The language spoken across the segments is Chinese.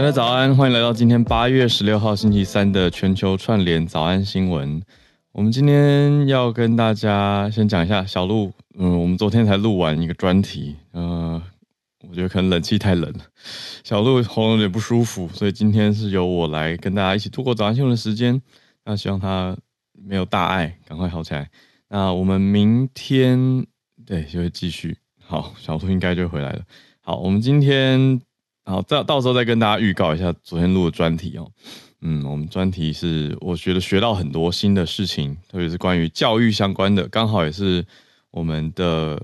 大家早安，欢迎来到今天八月十六号星期三的全球串联早安新闻。我们今天要跟大家先讲一下小鹿，嗯，我们昨天才录完一个专题，呃，我觉得可能冷气太冷，小鹿喉咙有点不舒服，所以今天是由我来跟大家一起度过早安新闻的时间。那希望他没有大碍，赶快好起来。那我们明天对就会继续，好，小鹿应该就回来了。好，我们今天。好，到到时候再跟大家预告一下昨天录的专题哦。嗯，我们专题是我觉得学到很多新的事情，特别是关于教育相关的，刚好也是我们的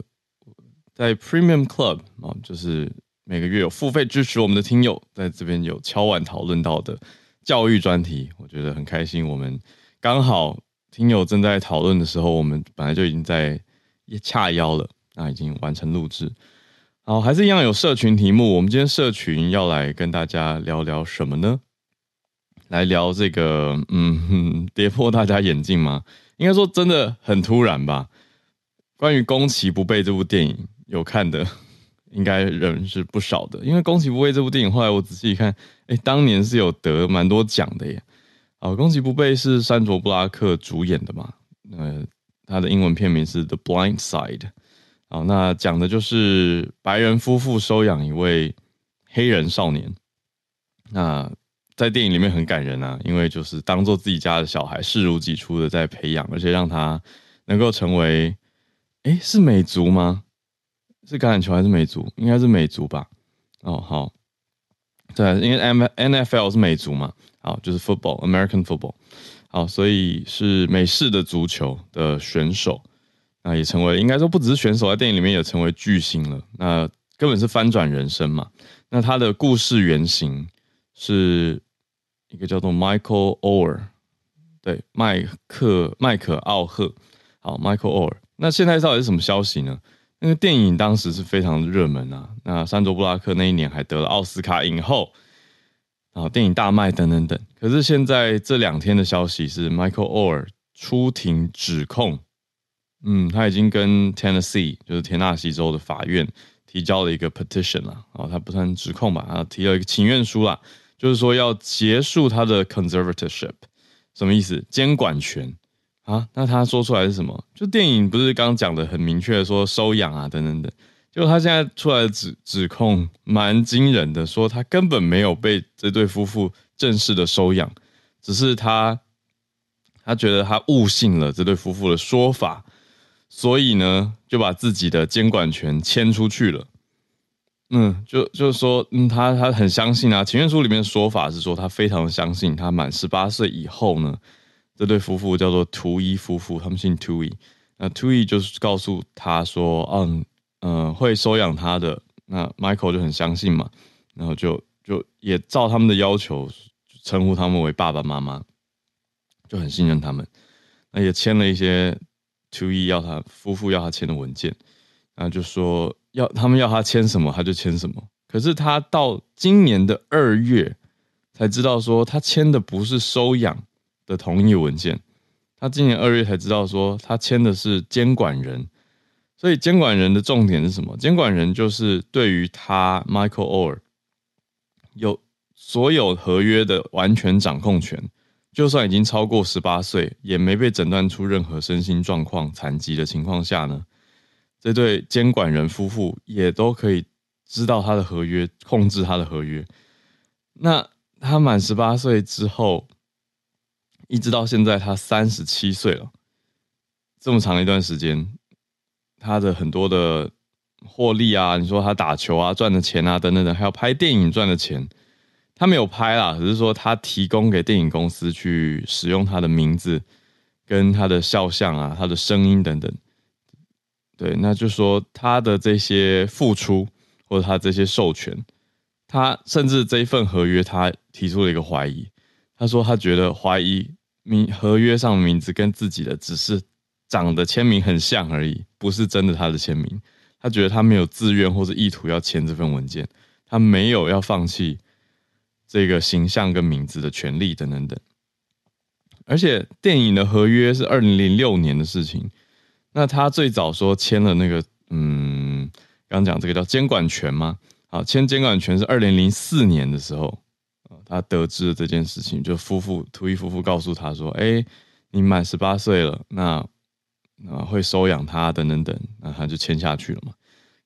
在 Premium Club 啊，就是每个月有付费支持我们的听友，在这边有敲碗讨论到的教育专题，我觉得很开心。我们刚好听友正在讨论的时候，我们本来就已经在掐腰了，那已经完成录制。好，还是一样有社群题目。我们今天社群要来跟大家聊聊什么呢？来聊这个，嗯，跌破大家眼镜吗？应该说真的很突然吧。关于《攻其不备》这部电影，有看的 应该人是不少的。因为《攻其不备》这部电影，后来我仔细一看，哎，当年是有得蛮多奖的耶。好，《攻其不备》是山卓布拉克主演的嘛？呃，他的英文片名是《The Blind Side》。好，那讲的就是白人夫妇收养一位黑人少年。那在电影里面很感人啊，因为就是当做自己家的小孩，视如己出的在培养，而且让他能够成为，诶，是美族吗？是橄榄球还是美族？应该是美族吧。哦，好，对，因为 M N F L 是美族嘛，好，就是 football American football，好，所以是美式的足球的选手。那也成为，应该说不只是选手，在电影里面也成为巨星了。那根本是翻转人生嘛。那他的故事原型是一个叫做 Michael Oher，对，麦克麦克奥赫，好，Michael Oher。那现在到底是什么消息呢？那个电影当时是非常热门啊。那珊卓布拉克那一年还得了奥斯卡影后，然后电影大卖等等等。可是现在这两天的消息是，Michael Oher 出庭指控。嗯，他已经跟 Tennessee 就是田纳西州的法院提交了一个 petition 了，哦，他不算指控吧，他提了一个请愿书啦，就是说要结束他的 conservatorship，什么意思？监管权啊？那他说出来是什么？就电影不是刚讲的很明确说收养啊等等等，就他现在出来的指指控蛮惊人的，说他根本没有被这对夫妇正式的收养，只是他他觉得他误信了这对夫妇的说法。所以呢，就把自己的监管权签出去了。嗯，就就是说，嗯，他他很相信啊。情愿书里面说法是说，他非常相信，他满十八岁以后呢，这对夫妇叫做图伊夫妇，他们姓图伊。那图伊就是告诉他说，嗯嗯，会收养他的。那 Michael 就很相信嘛，然后就就也照他们的要求称呼他们为爸爸妈妈，就很信任他们。那也签了一些。图伊要他夫妇要他签的文件，然后就说要他们要他签什么他就签什么。可是他到今年的二月才知道说他签的不是收养的同意文件，他今年二月才知道说他签的是监管人。所以监管人的重点是什么？监管人就是对于他 Michael Oher 有所有合约的完全掌控权。就算已经超过十八岁，也没被诊断出任何身心状况残疾的情况下呢，这对监管人夫妇也都可以知道他的合约，控制他的合约。那他满十八岁之后，一直到现在他三十七岁了，这么长一段时间，他的很多的获利啊，你说他打球啊赚的钱啊等等等，还有拍电影赚的钱。他没有拍啦，只是说他提供给电影公司去使用他的名字、跟他的肖像啊、他的声音等等。对，那就说他的这些付出或者他这些授权，他甚至这一份合约，他提出了一个怀疑。他说他觉得怀疑名合约上的名字跟自己的只是长得签名很像而已，不是真的他的签名。他觉得他没有自愿或者意图要签这份文件，他没有要放弃。这个形象跟名字的权利等等等，而且电影的合约是二零零六年的事情，那他最早说签了那个，嗯，刚讲这个叫监管权吗？好，签监管权是二零零四年的时候，他得知了这件事情，就夫妇图伊夫妇告诉他说：“哎，你满十八岁了，那那会收养他等等等，那他就签下去了嘛。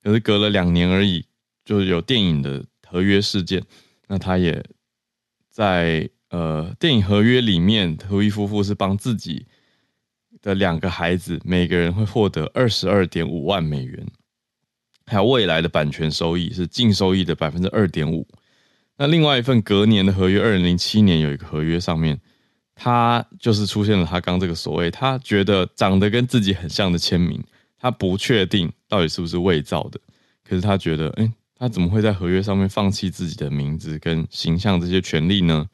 可是隔了两年而已，就有电影的合约事件，那他也在呃电影合约里面，图伊夫妇是帮自己的两个孩子，每个人会获得二十二点五万美元。”还有未来的版权收益是净收益的百分之二点五。那另外一份隔年的合约，二零零七年有一个合约上面，他就是出现了他刚这个所谓，他觉得长得跟自己很像的签名，他不确定到底是不是伪造的。可是他觉得，哎，他怎么会在合约上面放弃自己的名字跟形象这些权利呢？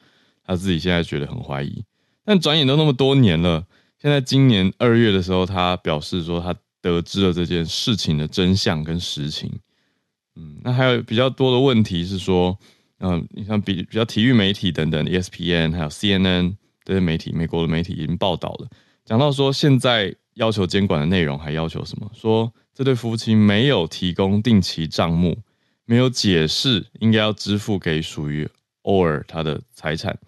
他自己现在觉得很怀疑。但转眼都那么多年了，现在今年二月的时候，他表示说他。得知了这件事情的真相跟实情，嗯，那还有比较多的问题是说，嗯、你像比比较体育媒体等等，ESPN 还有 CNN 这些媒体，美国的媒体已经报道了，讲到说现在要求监管的内容还要求什么？说这对夫妻没有提供定期账目，没有解释应该要支付给属于 Or 他的财产，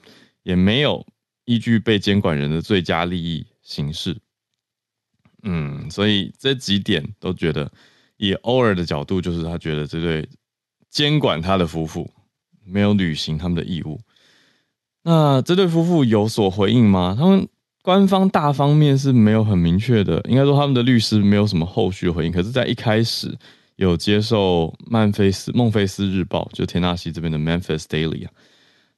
也没有依据被监管人的最佳利益行事。嗯，所以这几点都觉得，以欧尔的角度，就是他觉得这对监管他的夫妇没有履行他们的义务。那这对夫妇有所回应吗？他们官方大方面是没有很明确的，应该说他们的律师没有什么后续回应。可是，在一开始有接受曼菲斯孟菲斯日报，就田纳西这边的 Memphis Daily 啊，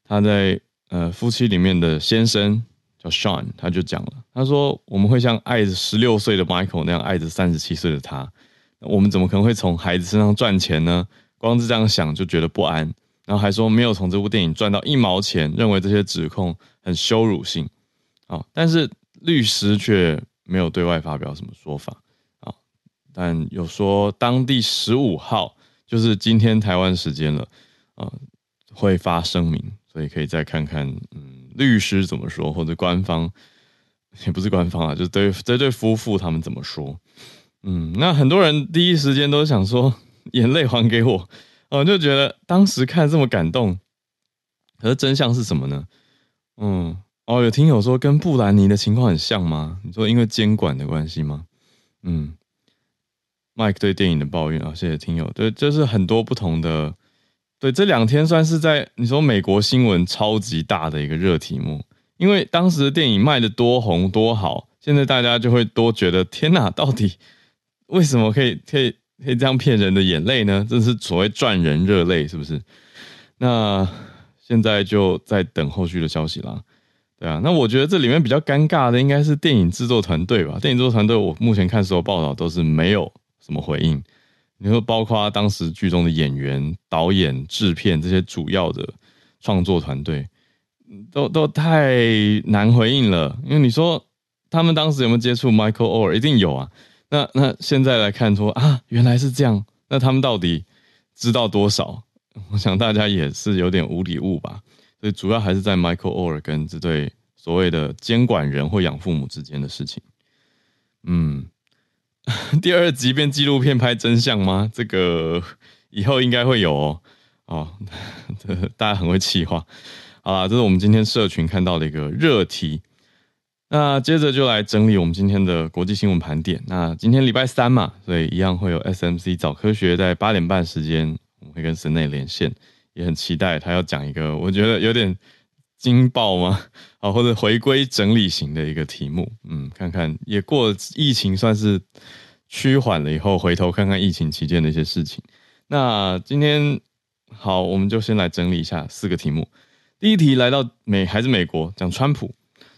他在呃夫妻里面的先生。叫 Sean，他就讲了，他说：“我们会像爱着十六岁的 Michael 那样爱着三十七岁的他，我们怎么可能会从孩子身上赚钱呢？光是这样想就觉得不安。然后还说没有从这部电影赚到一毛钱，认为这些指控很羞辱性。啊，但是律师却没有对外发表什么说法，但有说当地十五号就是今天台湾时间了，啊，会发声明，所以可以再看看，嗯。”律师怎么说，或者官方也不是官方啊，就是对这对夫妇他们怎么说？嗯，那很多人第一时间都想说 眼泪还给我，我就觉得当时看这么感动，可是真相是什么呢？嗯，哦，有听友说跟布兰妮的情况很像吗？你说因为监管的关系吗？嗯，Mike 对电影的抱怨啊，谢谢听友，对，就是很多不同的。对，这两天算是在你说美国新闻超级大的一个热题目，因为当时的电影卖的多红多好，现在大家就会多觉得天哪，到底为什么可以可以可以这样骗人的眼泪呢？这是所谓赚人热泪，是不是？那现在就在等后续的消息啦。对啊，那我觉得这里面比较尴尬的应该是电影制作团队吧。电影制作团队，我目前看所有报道都是没有什么回应。你说，包括当时剧中的演员、导演、制片这些主要的创作团队，都都太难回应了。因为你说他们当时有没有接触 Michael Orr？一定有啊。那那现在来看说啊，原来是这样。那他们到底知道多少？我想大家也是有点无礼物吧。所以主要还是在 Michael Orr 跟这对所谓的监管人或养父母之间的事情。嗯。第二集变纪录片拍真相吗？这个以后应该会有哦。哦，大家很会气话。好啦，这是我们今天社群看到的一个热题。那接着就来整理我们今天的国际新闻盘点。那今天礼拜三嘛，所以一样会有 SMC 早科学在八点半时间，我们会跟神内连线，也很期待他要讲一个我觉得有点惊爆吗？啊，或者回归整理型的一个题目。嗯，看看也过疫情算是。趋缓了以后，回头看看疫情期间的一些事情。那今天好，我们就先来整理一下四个题目。第一题来到美还是美国，讲川普。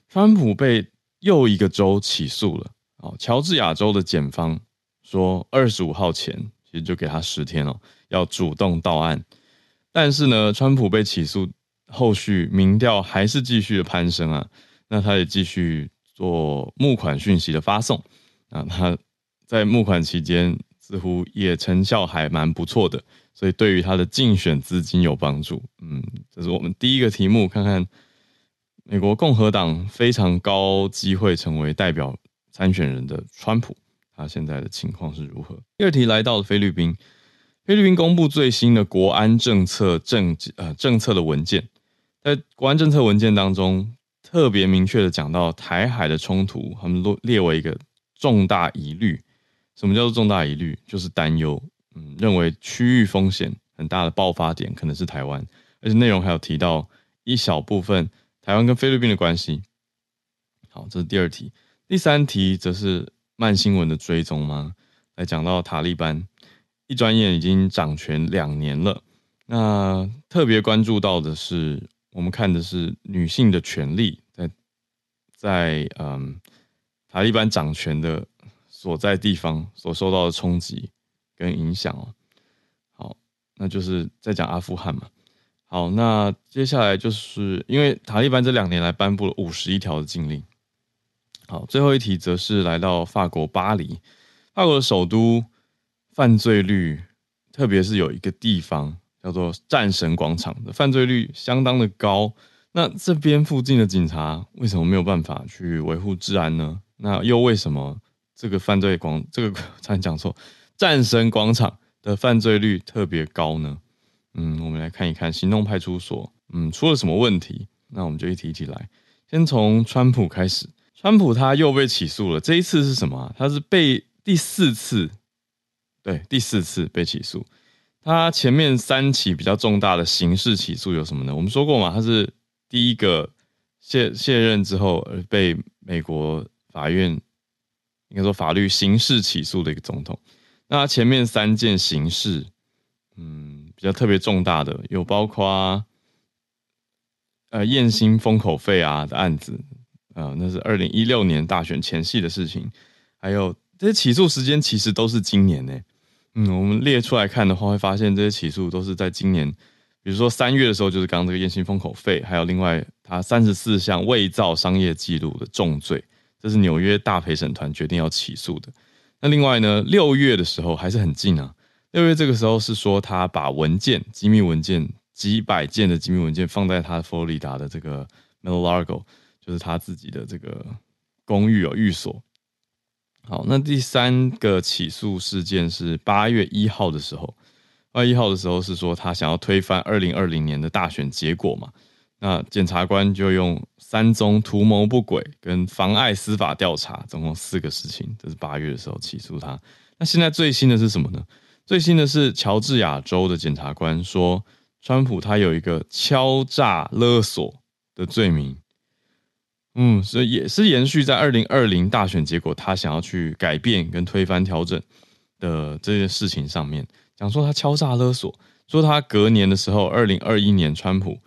川普被又一个州起诉了。哦，乔治亚州的检方说，二十五号前其实就给他十天哦，要主动到案。但是呢，川普被起诉，后续民调还是继续的攀升啊。那他也继续做募款讯息的发送啊，他。在募款期间，似乎也成效还蛮不错的，所以对于他的竞选资金有帮助。嗯，这是我们第一个题目，看看美国共和党非常高机会成为代表参选人的川普，他现在的情况是如何？第二题来到了菲律宾，菲律宾公布最新的国安政策政呃政策的文件，在国安政策文件当中，特别明确的讲到台海的冲突，他们都列为一个重大疑虑。什么叫做重大疑虑？就是担忧，嗯，认为区域风险很大的爆发点可能是台湾，而且内容还有提到一小部分台湾跟菲律宾的关系。好，这是第二题。第三题则是慢新闻的追踪吗？来讲到塔利班，一转眼已经掌权两年了。那特别关注到的是，我们看的是女性的权利在在嗯塔利班掌权的所在地方所受到的冲击跟影响哦。好，那就是在讲阿富汗嘛。好，那接下来就是因为塔利班这两年来颁布了五十一条的禁令。好，最后一题则是来到法国巴黎，法国的首都犯罪率，特别是有一个地方叫做战神广场的犯罪率相当的高。那这边附近的警察为什么没有办法去维护治安呢？那又为什么这个犯罪广这个差点讲错，战神广场的犯罪率特别高呢？嗯，我们来看一看行动派出所，嗯，出了什么问题？那我们就一题一题来，先从川普开始。川普他又被起诉了，这一次是什么？他是被第四次，对，第四次被起诉。他前面三起比较重大的刑事起诉有什么呢？我们说过嘛，他是第一个卸卸任之后而被美国法院应该说法律刑事起诉的一个总统。那前面三件刑事，嗯，比较特别重大的有包括呃验薪封口费啊的案子。啊、那是二零一六年大选前夕的事情，还有这些起诉时间其实都是今年呢。嗯，我们列出来看的话，会发现这些起诉都是在今年，比如说三月的时候，就是刚刚这个验薪封口费，还有另外他三十四项伪造商业记录的重罪，这是纽约大陪审团决定要起诉的。那另外呢，六月的时候还是很近啊，六月这个时候是说他把文件、机密文件几百件的机密文件放在他佛罗里达的这个 Mar-a-Lago。就是他自己的这个公寓哦，寓所。好，那第三个起诉事件是八月一号的时候，八月一号的时候是说他想要推翻二零二零年的大选结果嘛？那检察官就用三宗图谋不轨跟妨碍司法调查，总共四个事情。这是八月的时候起诉他。那现在最新的是什么呢？最新的是乔治亚州的检察官说，川普他有一个敲诈勒索的罪名。嗯，所以也是延续在二零二零大选结果，他想要去改变跟推翻调整的这件事情上面，讲说他敲诈勒索，说他隔年的时候，二零二一年川普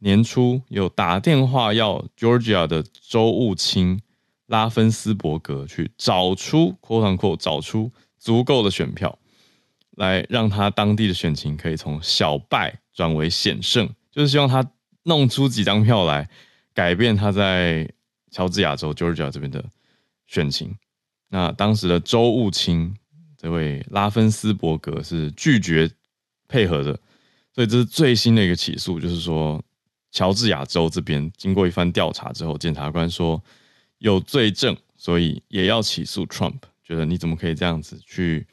年初有打电话要 Georgia 的州务卿拉芬斯伯格去找出 “quote unquote” 找出足够的选票，来让他当地的选情可以从小败转为险胜，就是希望他弄出几张票来。改变他在乔治亚州 Georgia 这边的选情，那当时的州务卿这位拉芬斯伯格是拒绝配合的，所以这是最新的一个起诉，就是说乔治亚州这边经过一番调查之后，检察官说有罪证，所以也要起诉 Trump，觉得你怎么可以这样子去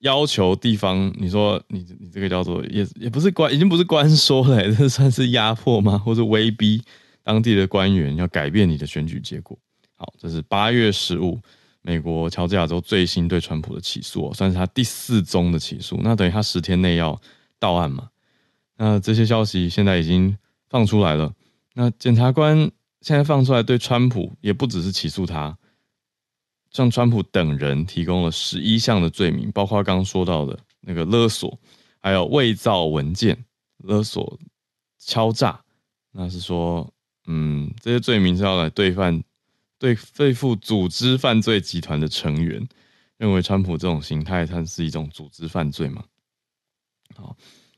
要求地方？你说你你这个叫做也也不是官，已经不是官说了，这算是压迫吗？或者威逼？当地的官员要改变你的选举结果。好，这是八月十五，美国乔治亚州最新对川普的起诉，算是他第四宗的起诉。那等于他十天内要到案嘛？那这些消息现在已经放出来了。那检察官现在放出来对川普也不只是起诉他，向川普等人提供了十一项的罪名，包括刚刚说到的那个勒索，还有伪造文件、勒索、敲诈。那是说。嗯，这些罪名是要来对犯、对对付组织犯罪集团的成员，认为川普这种形态，它是一种组织犯罪嘛？好，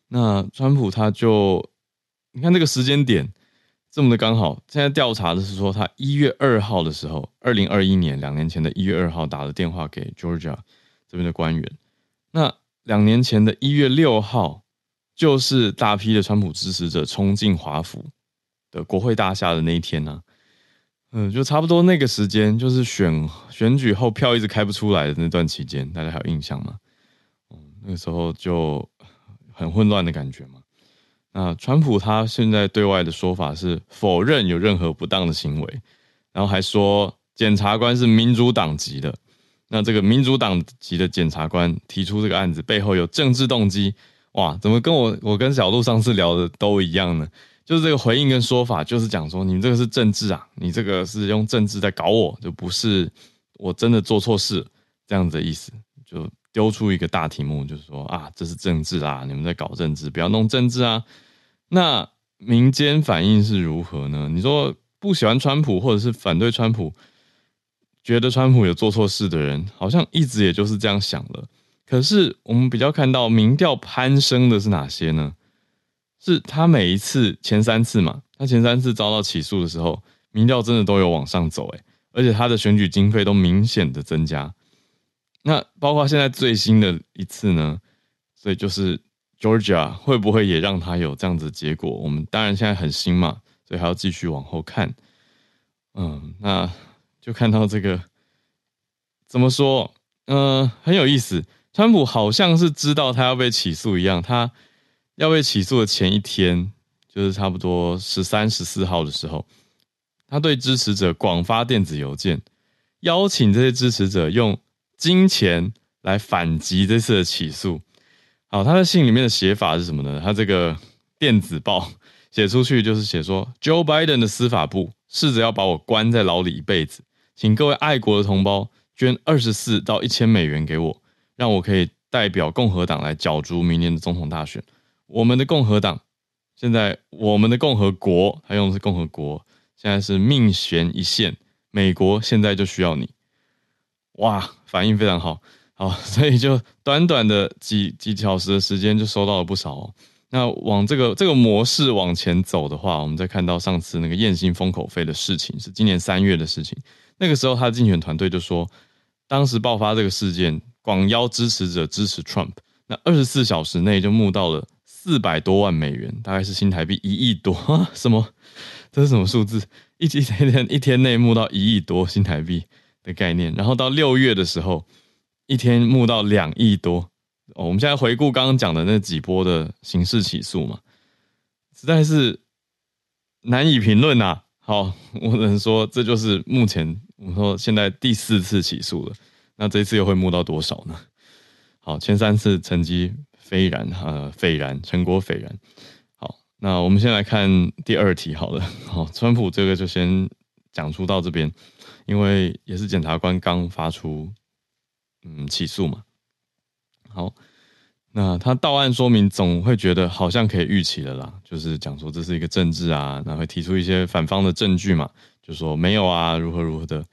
那川普他就，你看这个时间点这么的刚好，现在调查的是说，他一月二号的时候，二零二一年两年前的一月二号打了电话给 Georgia 这边的官员，那两年前的一月六号，就是大批的川普支持者冲进华府。的国会大厦的那一天呢、嗯，就差不多那个时间，就是选选举后票一直开不出来的那段期间，大家还有印象吗？嗯，那个时候就很混乱的感觉嘛。那川普他现在对外的说法是否认有任何不当的行为，然后还说检察官是民主党籍的。那这个民主党籍的检察官提出这个案子背后有政治动机，哇，怎么跟我我跟小路上次聊的都一样呢？就是这个回应跟说法，就是讲说你们这个是政治啊，你这个是用政治在搞我，就不是我真的做错事这样子的意思，就丢出一个大题目，就是说啊，这是政治啊，你们在搞政治，不要弄政治啊。那民间反应是如何呢？你说不喜欢川普或者是反对川普，觉得川普有做错事的人，好像一直也就是这样想了。可是我们比较看到民调攀升的是哪些呢？是他每一次前三次嘛，他前三次遭到起诉的时候，民调真的都有往上走，诶，而且他的选举经费都明显的增加。那包括现在最新的一次呢，所以就是 Georgia 会不会也让他有这样子的结果？我们当然现在很新嘛，所以还要继续往后看。嗯，那就看到这个怎么说？嗯，很有意思。川普好像是知道他要被起诉一样，他。要被起诉的前一天，就是差不多十三、十四号的时候，他对支持者广发电子邮件，邀请这些支持者用金钱来反击这次的起诉。好，他的信里面的写法是什么呢？他这个电子报 写出去就是写说，Joe Biden 的司法部试着要把我关在牢里一辈子，请各位爱国的同胞捐二十四到一千美元给我，让我可以代表共和党来角逐明年的总统大选。我们的共和党，现在我们的共和国，他用的是共和国，现在是命悬一线。美国现在就需要你，哇，反应非常好，好，所以就短短的几几小时的时间就收到了不少哦。那往这个这个模式往前走的话，我们再看到上次那个叶姓封口费的事情，是今年三月的事情。那个时候他竞选团队就说，当时爆发这个事件，广邀支持者支持 Trump，那二十四小时内就募到了。四百多万美元，大概是新台币一亿多，什么？这是什么数字？一一天一天内募到一亿多新台币的概念，然后到六月的时候，一天募到两亿多。哦，我们现在回顾刚刚讲的那几波的刑事起诉嘛，实在是难以评论呐。好，我只能说这就是目前我们说现在第四次起诉了，那这次又会募到多少呢？好，前三次成绩。斐然，呃，斐然，成果斐然。好，那我们先来看第二题好了。好，川普这个就先讲出到这边，因为也是检察官刚发出嗯起诉嘛。好，那他到案说明总会觉得好像可以预期的啦，就是讲说这是一个政治啊，然后会提出一些反方的证据嘛，就说没有啊，如何如何的。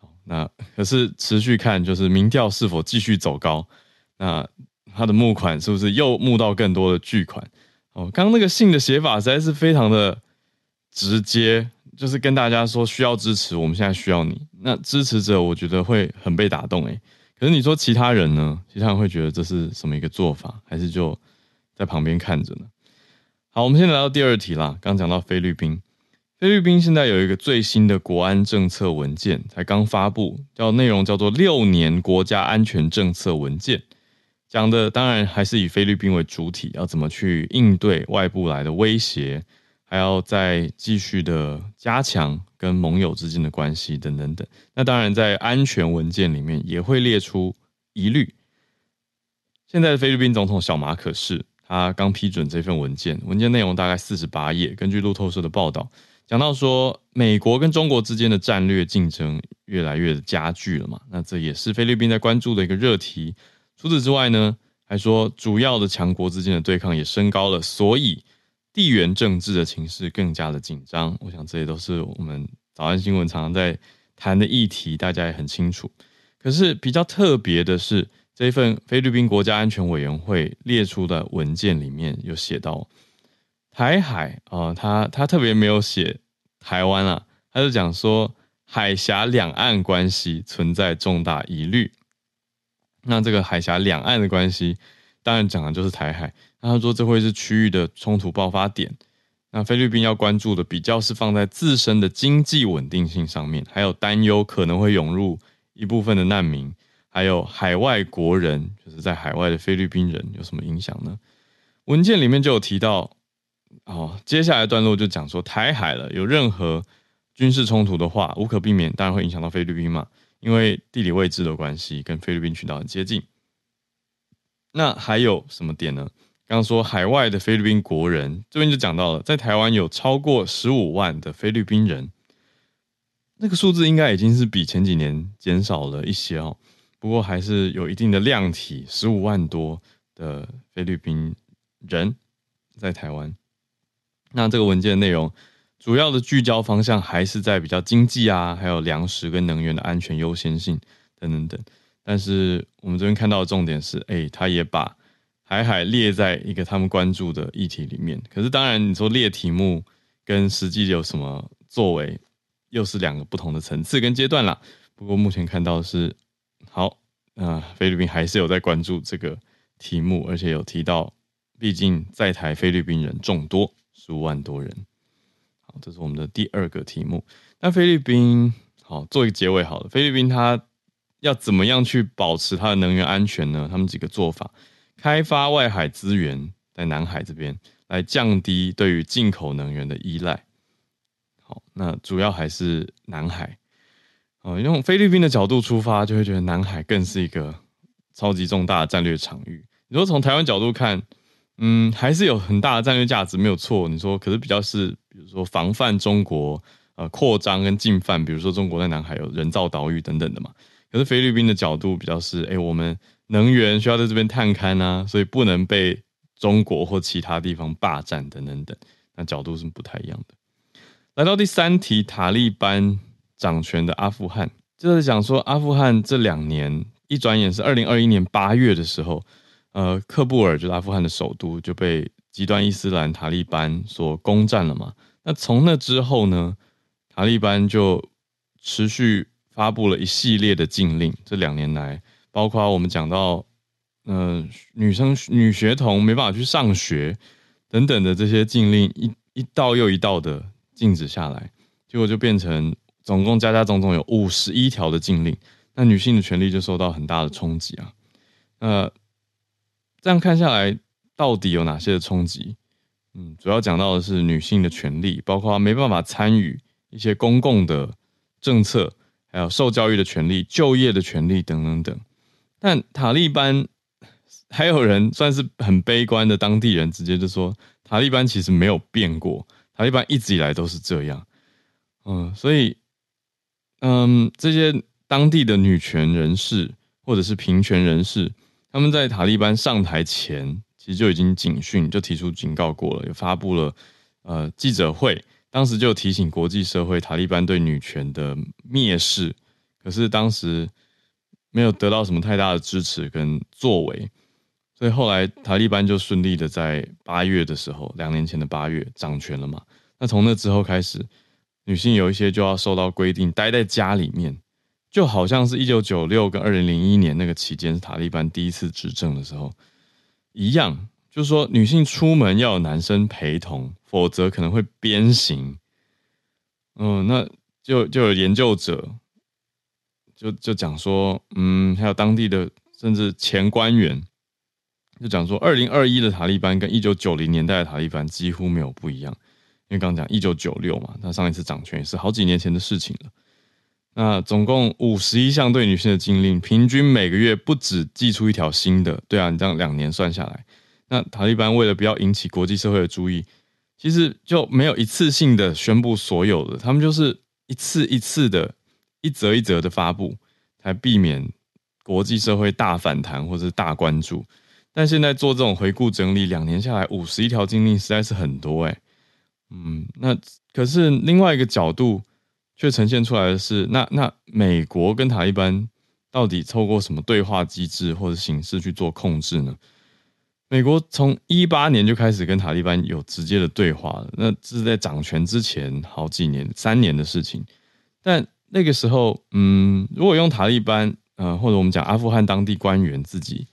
好，那可是持续看，就是民调是否继续走高，那。他的募款是不是又募到更多的巨款？哦，刚刚那个信的写法实在是非常的直接，就是跟大家说需要支持，我们现在需要你。那支持者我觉得会很被打动诶。可是你说其他人呢？其他人会觉得这是什么一个做法？还是就在旁边看着呢？好，我们先来到第二题啦。刚讲到菲律宾，菲律宾现在有一个最新的国安政策文件才刚发布，叫内容叫做六年国家安全政策文件。讲的当然还是以菲律宾为主体，要怎么去应对外部来的威胁，还要再继续的加强跟盟友之间的关系等等等。那当然在安全文件里面也会列出疑虑。现在的菲律宾总统小马可是，他刚批准这份文件，文件内容大概四十八页。根据路透社的报道，讲到说美国跟中国之间的战略竞争越来越加剧了嘛，那这也是菲律宾在关注的一个热题。除此之外呢，还说主要的强国之间的对抗也升高了，所以地缘政治的情势更加的紧张。我想这些都是我们早安新闻常常在谈的议题，大家也很清楚。可是比较特别的是，这一份菲律宾国家安全委员会列出的文件里面有写到台海啊、呃，他他特别没有写台湾啊，他就讲说海峡两岸关系存在重大疑虑。那这个海峡两岸的关系，当然讲的就是台海。那他说这会是区域的冲突爆发点。那菲律宾要关注的比较是放在自身的经济稳定性上面，还有担忧可能会涌入一部分的难民，还有海外国人，就是在海外的菲律宾人有什么影响呢？文件里面就有提到，哦，接下来段落就讲说台海了，有任何军事冲突的话，无可避免，当然会影响到菲律宾嘛，因为地理位置的关系，跟菲律宾群岛很接近。那还有什么点呢？刚刚说海外的菲律宾国人，这边就讲到了，在台湾有超过十五万的菲律宾人，那个数字应该已经是比前几年减少了一些哦，不过还是有一定的量体，十五万多的菲律宾人在台湾。那这个文件的内容，主要的聚焦方向还是在比较经济啊，还有粮食跟能源的安全优先性等等等。但是我们这边看到的重点是，哎，他也把海海列在一个他们关注的议题里面。可是当然，你说列题目跟实际有什么作为，又是两个不同的层次跟阶段啦。不过目前看到是，好，啊、菲律宾还是有在关注这个题目，而且有提到，毕竟在台菲律宾人众多，十五万多人。好，这是我们的第二个题目。那菲律宾，好，做一个结尾好了。菲律宾它。要怎么样去保持它的能源安全呢？他们几个做法：开发外海资源，在南海这边来降低对于进口能源的依赖。好，那主要还是南海。哦，用菲律宾的角度出发，就会觉得南海更是一个超级重大的战略场域。你说从台湾角度看，嗯，还是有很大的战略价值，没有错。你说，可是比较是，如说防范中国呃扩张跟进犯，比如说中国在南海有人造岛屿等等的嘛。可是菲律宾的角度比较是，哎、我们能源需要在这边探勘啊，所以不能被中国或其他地方霸占等等等，那角度是不太一样的。来到第三题，塔利班掌权的阿富汗，就是讲说阿富汗这两年一转眼是二零二一年八月的时候，呃，喀布尔就是阿富汗的首都就被极端伊斯兰塔利班所攻占了嘛。那从那之后呢，塔利班就持续。发布了一系列的禁令，这两年来，包括我们讲到，呃，女生女学童没办法去上学等等的这些禁令，一一道又一道的禁止下来，结果就变成总共加加总总有五十一条的禁令，那女性的权利就受到很大的冲击啊。那，这样看下来，到底有哪些的冲击？嗯，主要讲到的是女性的权利，包括没办法参与一些公共的政策。还有受教育的权利、就业的权利等等等，但塔利班还有人算是很悲观的当地人，直接就说塔利班其实没有变过，塔利班一直以来都是这样。嗯，所以，嗯，这些当地的女权人士或者是平权人士，他们在塔利班上台前，其实就已经警讯，就提出警告过了，也发布了呃记者会。当时就提醒国际社会，塔利班对女权的蔑视，可是当时没有得到什么太大的支持跟作为，所以后来塔利班就顺利的在八月的时候，两年前的八月掌权了嘛。那从那之后开始，女性有一些就要受到规定，待在家里面，就好像是一九九六跟二零零一年那个期间是塔利班第一次执政的时候一样。就是说，女性出门要有男生陪同，否则可能会鞭刑。嗯，那就就有研究者就就讲说，嗯，还有当地的甚至前官员就讲说，二零二一的塔利班跟一九九零年代的塔利班几乎没有不一样。因为刚讲一九九六嘛，他上一次掌权也是好几年前的事情了。那总共五十一项对女性的禁令，平均每个月不止寄出一条新的。对啊，你这样两年算下来。那塔利班为了不要引起国际社会的注意，其实就没有一次性的宣布所有的，他们就是一次一次的、一则一则的发布，才避免国际社会大反弹或者是大关注。但现在做这种回顾整理，两年下来五十一条禁令实在是很多哎。嗯，那可是另外一个角度却呈现出来的是，那那美国跟塔利班到底透过什么对话机制或者形式去做控制呢？美国从一八年就开始跟塔利班有直接的对话了，那这是在掌权之前好几年，三年的事情。但那个时候，嗯，如果用塔利班，呃，或者我们讲阿富汗当地官员自己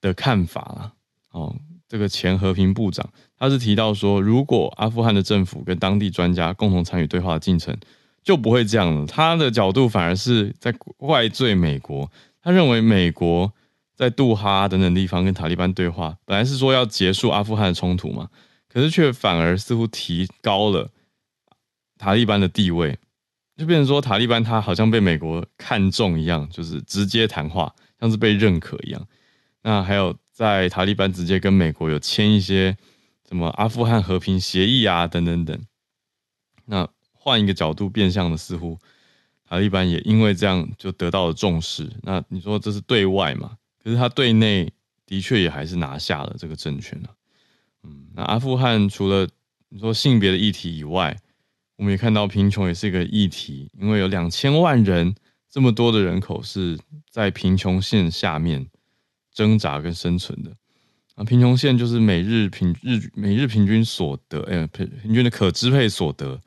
的看法啦，哦，这个前和平部长他是提到说，如果阿富汗的政府跟当地专家共同参与对话的进程，就不会这样了。他的角度反而是在怪罪美国，他认为美国。在杜哈等等地方跟塔利班对话，本来是说要结束阿富汗的冲突嘛，可是却反而似乎提高了塔利班的地位，就变成说塔利班他好像被美国看中一样，就是直接谈话，像是被认可一样。那还有在塔利班直接跟美国有签一些什么阿富汗和平协议啊，等等等。那换一个角度，变相的似乎塔利班也因为这样就得到了重视。那你说这是对外嘛？可是他对内的确也还是拿下了这个政权了。嗯，那阿富汗除了你说性别的议题以外，我们也看到贫穷也是一个议题，因为有两千万人这么多的人口是在贫穷线下面挣扎跟生存的。啊，贫穷线就是每日平日每日平均所得，哎，平平均的可支配所得。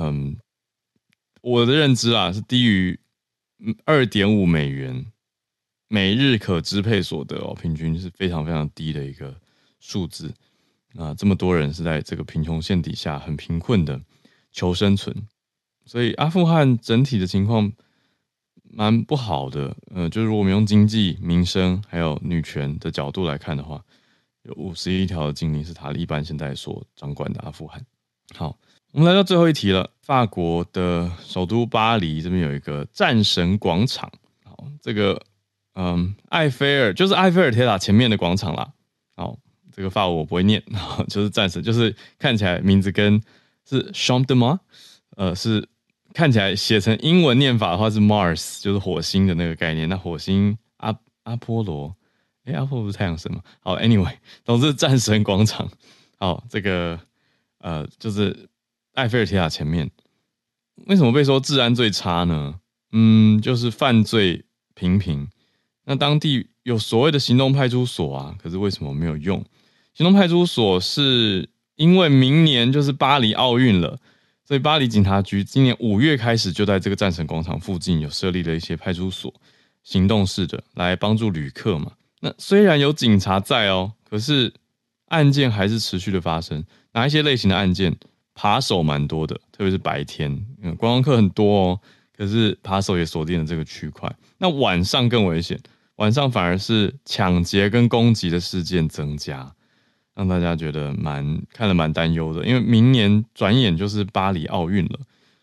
嗯，我的认知啊是低于二点五美元每日可支配所得哦，平均是非常非常低的一个数字。啊，这么多人是在这个贫穷线底下很贫困的求生存，所以阿富汗整体的情况蛮不好的。呃，就是如果我们用经济、民生还有女权的角度来看的话，有五十一条的禁令是塔利班现在所掌管的阿富汗。好。我们来到最后一题了。法国的首都巴黎这边有一个战神广场。好，这个嗯，埃菲尔就是埃菲尔铁塔前面的广场啦。好，这个法文我不会念，就是战神，就是看起来名字跟是 s h a m p de m a 呃，是看起来写成英文念法的话是 Mars，就是火星的那个概念。那火星阿阿波罗，哎，阿波罗不是太阳神吗？好，Anyway，总之战神广场。好，这个呃，就是。埃菲尔铁塔前面，为什么被说治安最差呢？嗯，就是犯罪频频。那当地有所谓的行动派出所啊，可是为什么没有用？行动派出所是因为明年就是巴黎奥运了，所以巴黎警察局今年五月开始就在这个战神广场附近有设立了一些派出所，行动式的来帮助旅客嘛。那虽然有警察在哦，可是案件还是持续的发生。哪一些类型的案件？扒手蛮多的，特别是白天，嗯，观光客很多哦。可是扒手也锁定了这个区块。那晚上更危险，晚上反而是抢劫跟攻击的事件增加，让大家觉得蛮看得蛮担忧的。因为明年转眼就是巴黎奥运了，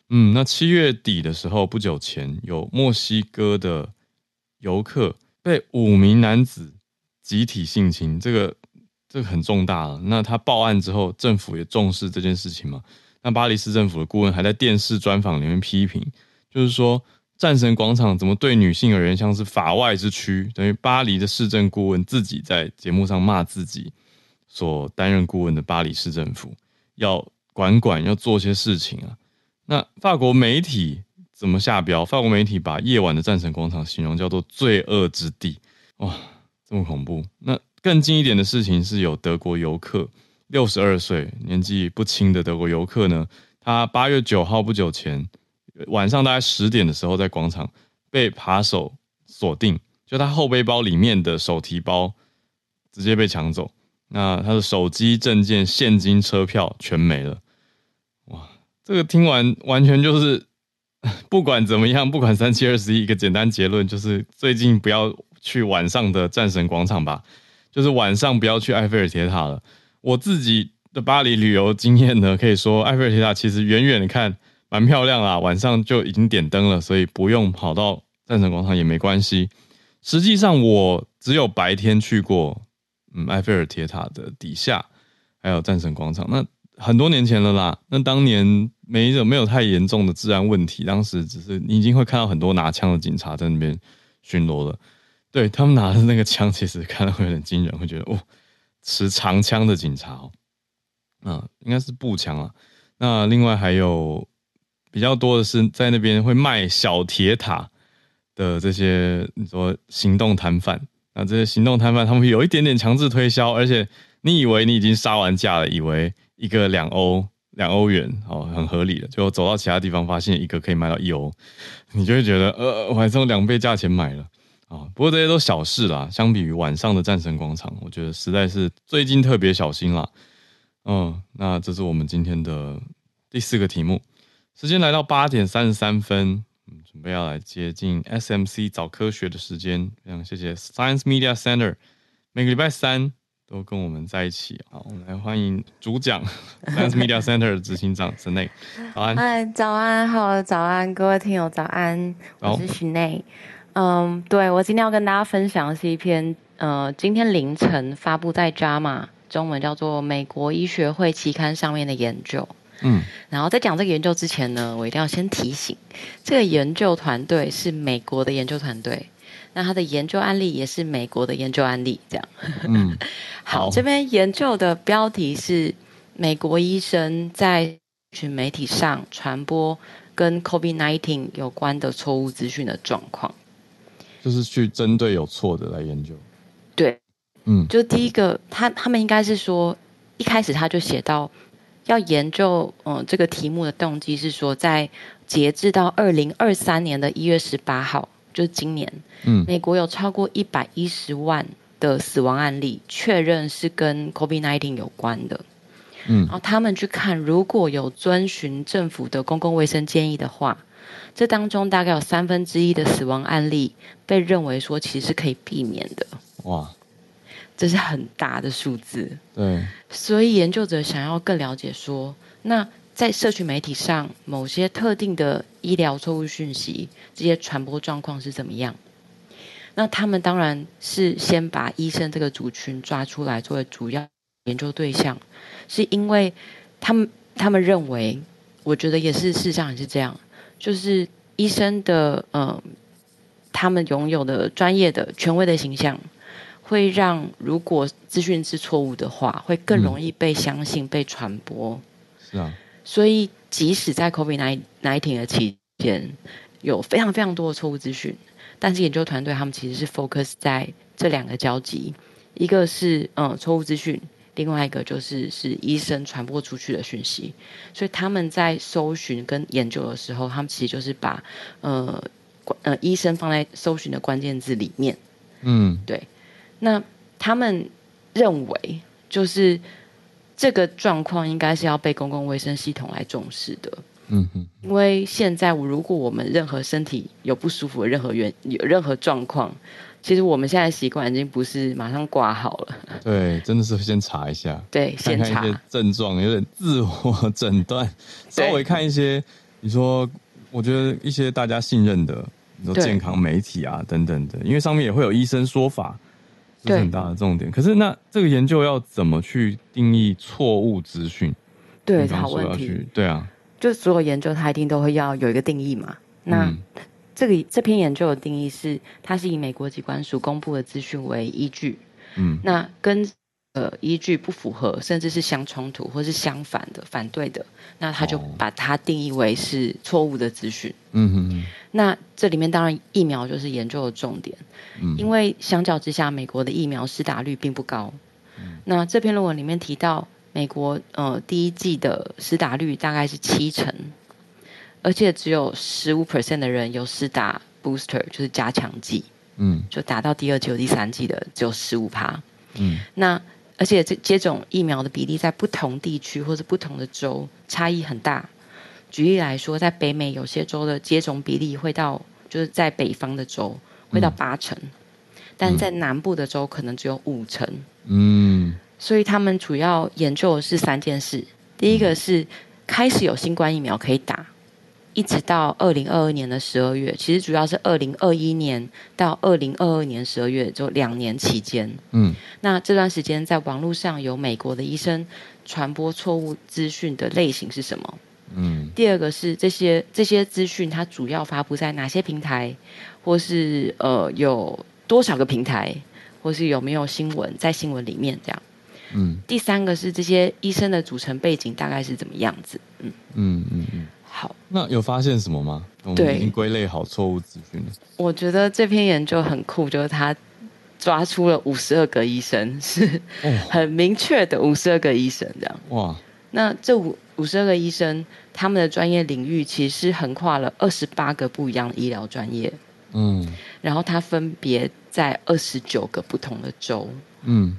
嗯，那七月底的时候，不久前有墨西哥的游客被五名男子集体性侵，这个。这个很重大了。那他报案之后，政府也重视这件事情嘛？那巴黎市政府的顾问还在电视专访里面批评，就是说战神广场怎么对女性而言像是法外之区？等于巴黎的市政顾问自己在节目上骂自己所担任顾问的巴黎市政府，要管管，要做些事情啊。那法国媒体怎么下标？法国媒体把夜晚的战神广场形容叫做罪恶之地。哇，这么恐怖！那。更近一点的事情是有德国游客，六十二岁年纪不轻的德国游客呢，他八月九号不久前晚上大概十点的时候，在广场被扒手锁定，就他后背包里面的手提包直接被抢走，那他的手机、证件、现金、车票全没了。哇，这个听完完全就是不管怎么样，不管三七二十一，一个简单结论就是最近不要去晚上的战神广场吧。就是晚上不要去埃菲尔铁塔了。我自己的巴黎旅游经验呢，可以说埃菲尔铁塔其实远远的看蛮漂亮啦，晚上就已经点灯了，所以不用跑到战神广场也没关系。实际上我只有白天去过，嗯，埃菲尔铁塔的底下，还有战神广场。那很多年前了啦，那当年没有没有太严重的治安问题，当时只是你已经会看到很多拿枪的警察在那边巡逻了。对，他们拿的那个枪，其实看了会有点惊人，会觉得哦，持长枪的警察哦，嗯，应该是步枪啊。那另外还有比较多的是在那边会卖小铁塔的这些，你说行动摊贩，那这些行动摊贩他们有一点点强制推销，而且你以为你已经杀完价了，以为一个两欧两欧元哦很合理的，最后走到其他地方发现一个可以卖到一欧，你就会觉得呃，我还是用两倍价钱买了。啊，不过这些都小事啦。相比于晚上的战神广场，我觉得实在是最近特别小心啦。嗯，那这是我们今天的第四个题目。时间来到八点三十三分，嗯，准备要来接近 SMC 找科学的时间。非常谢谢 Science Media Center，每个礼拜三都跟我们在一起。好，我们来欢迎主讲 Science Media Center 的执行长沈内。早安，嗨，早安，好，早安，各位听友，早安，我是许内。嗯，对，我今天要跟大家分享的是一篇，呃，今天凌晨发布在 JAMA，中文叫做《美国医学会期刊》上面的研究。嗯，然后在讲这个研究之前呢，我一定要先提醒，这个研究团队是美国的研究团队。那他的研究案例也是美国的研究案例，这样。嗯，好，这边研究的标题是美国医生在群媒体上传播跟 COVID-19 有关的错误资讯的状况，就是去针对有错的来研究。对，嗯，就第一个，他他们应该是说，一开始他就写到要研究，嗯，这个题目的动机是说，在截至到二零二三年的一月十八号。就是今年，嗯，美国有超过一百一十万的死亡案例，确认是跟 COVID-19 有关的，嗯，然后他们去看，如果有遵循政府的公共卫生建议的话，这当中大概有三分之一的死亡案例被认为说其实是可以避免的，哇，这是很大的数字，对，所以研究者想要更了解说，那。在社区媒体上，某些特定的医疗错误讯息，这些传播状况是怎么样？那他们当然是先把医生这个族群抓出来作为主要研究对象，是因为他们他们认为，我觉得也是事实上也是这样，就是医生的嗯，他们拥有的专业的权威的形象，会让如果资讯是错误的话，会更容易被相信、被传播。是啊。所以，即使在 COVID-19 的期间，有非常非常多的错误资讯，但是研究团队他们其实是 focus 在这两个交集，一个是嗯错误资讯，另外一个就是是医生传播出去的讯息。所以他们在搜寻跟研究的时候，他们其实就是把呃呃医生放在搜寻的关键字里面。嗯，对。那他们认为就是。这个状况应该是要被公共卫生系统来重视的。嗯哼，因为现在我如果我们任何身体有不舒服的任何原有任何状况，其实我们现在习惯已经不是马上挂号了。对，真的是先查一下。对，先查看一些症状，有点自我诊断，稍微看一些。你说，我觉得一些大家信任的，你说健康媒体啊等等的，因为上面也会有医生说法。这是很大的重点。可是，那这个研究要怎么去定义错误资讯？对，好问题。对啊，就所有研究，它一定都会要有一个定义嘛。那、嗯、这个这篇研究的定义是，它是以美国机关署公布的资讯为依据。嗯，那跟呃依据不符合，甚至是相冲突或是相反的、反对的，那他就把它定义为是错误的资讯。嗯哼哼。那这里面当然疫苗就是研究的重点。因为相较之下，美国的疫苗施打率并不高。那这篇论文里面提到，美国呃第一季的施打率大概是七成，而且只有十五 percent 的人有施打 booster，就是加强剂。嗯，就打到第二剂或第三剂的只有十五趴。嗯，那而且这接种疫苗的比例在不同地区或者不同的州差异很大。举例来说，在北美有些州的接种比例会到，就是在北方的州。会到八成，但在南部的州可能只有五成。嗯，所以他们主要研究的是三件事。第一个是开始有新冠疫苗可以打，一直到二零二二年的十二月，其实主要是二零二一年到二零二二年十二月，就两年期间。嗯，那这段时间在网络上有美国的医生传播错误资讯的类型是什么？嗯，第二个是这些这些资讯它主要发布在哪些平台？或是呃有多少个平台，或是有没有新闻在新闻里面这样。嗯，第三个是这些医生的组成背景大概是怎么样子？嗯嗯嗯嗯。好，那有发现什么吗？我们已经归类好错误资讯了。我觉得这篇研究很酷，就是他抓出了五十二个医生，是很明确的五十二个医生这样。哇，那这五五十二个医生，他们的专业领域其实是横跨了二十八个不一样的医疗专业。嗯，然后他分别在二十九个不同的州。嗯，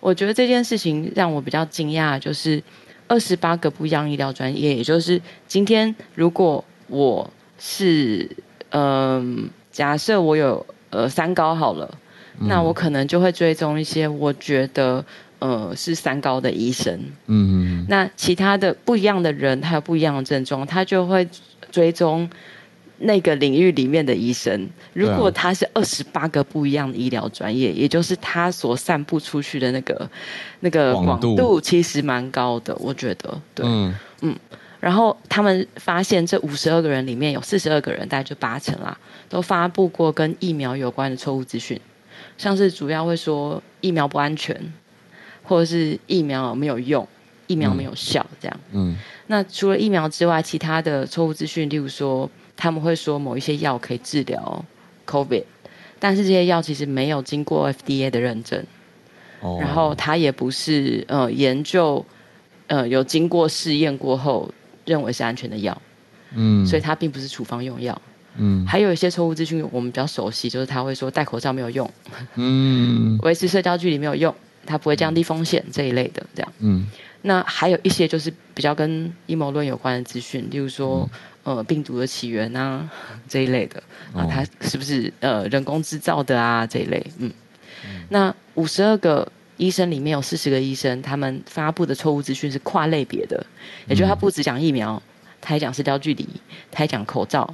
我觉得这件事情让我比较惊讶，就是二十八个不一样医疗专业，也就是今天如果我是嗯、呃，假设我有呃三高好了，嗯、那我可能就会追踪一些我觉得呃是三高的医生。嗯嗯。那其他的不一样的人，他有不一样的症状，他就会追踪那个领域里面的医生。如果他是二十八个不一样的医疗专业，也就是他所散布出去的那个那个广度，其实蛮高的，我觉得。对。嗯。嗯然后他们发现，这五十二个人里面有四十二个人，大概就八成啦，都发布过跟疫苗有关的错误资讯，像是主要会说疫苗不安全，或者是疫苗没有用、疫苗没有效这样。嗯。那除了疫苗之外，其他的错误资讯，例如说他们会说某一些药可以治疗 COVID，但是这些药其实没有经过 FDA 的认证。哦。然后它也不是呃研究呃有经过试验过后。认为是安全的药，嗯，所以它并不是处方用药，嗯，还有一些错误资讯我们比较熟悉，就是他会说戴口罩没有用，嗯，维持社交距离没有用，它不会降低风险这一类的，这样，嗯，那还有一些就是比较跟阴谋论有关的资讯，例如说，呃，病毒的起源啊这一类的，啊，它是不是呃人工制造的啊这一类，嗯，那五十二个。医生里面有四十个医生，他们发布的错误资讯是跨类别的，也就是他不只讲疫苗，他也讲社交距离，他也讲口罩，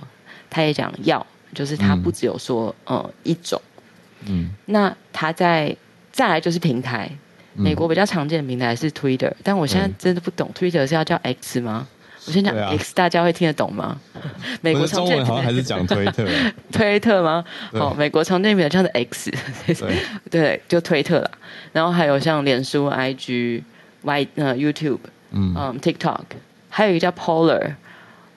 他也讲药，就是他不只有说呃一种。嗯，那他在再来就是平台，美国比较常见的平台是 Twitter，但我现在真的不懂 Twitter 是要叫 X 吗？我先讲 X，大家会听得懂吗？美国常见中文好像还是讲推特，推特吗？好，美国常见名叫做 X，对，就推特了。然后还有像脸书、IG、Y 呃 YouTube，嗯、um, TikTok，还有一个叫 Polar，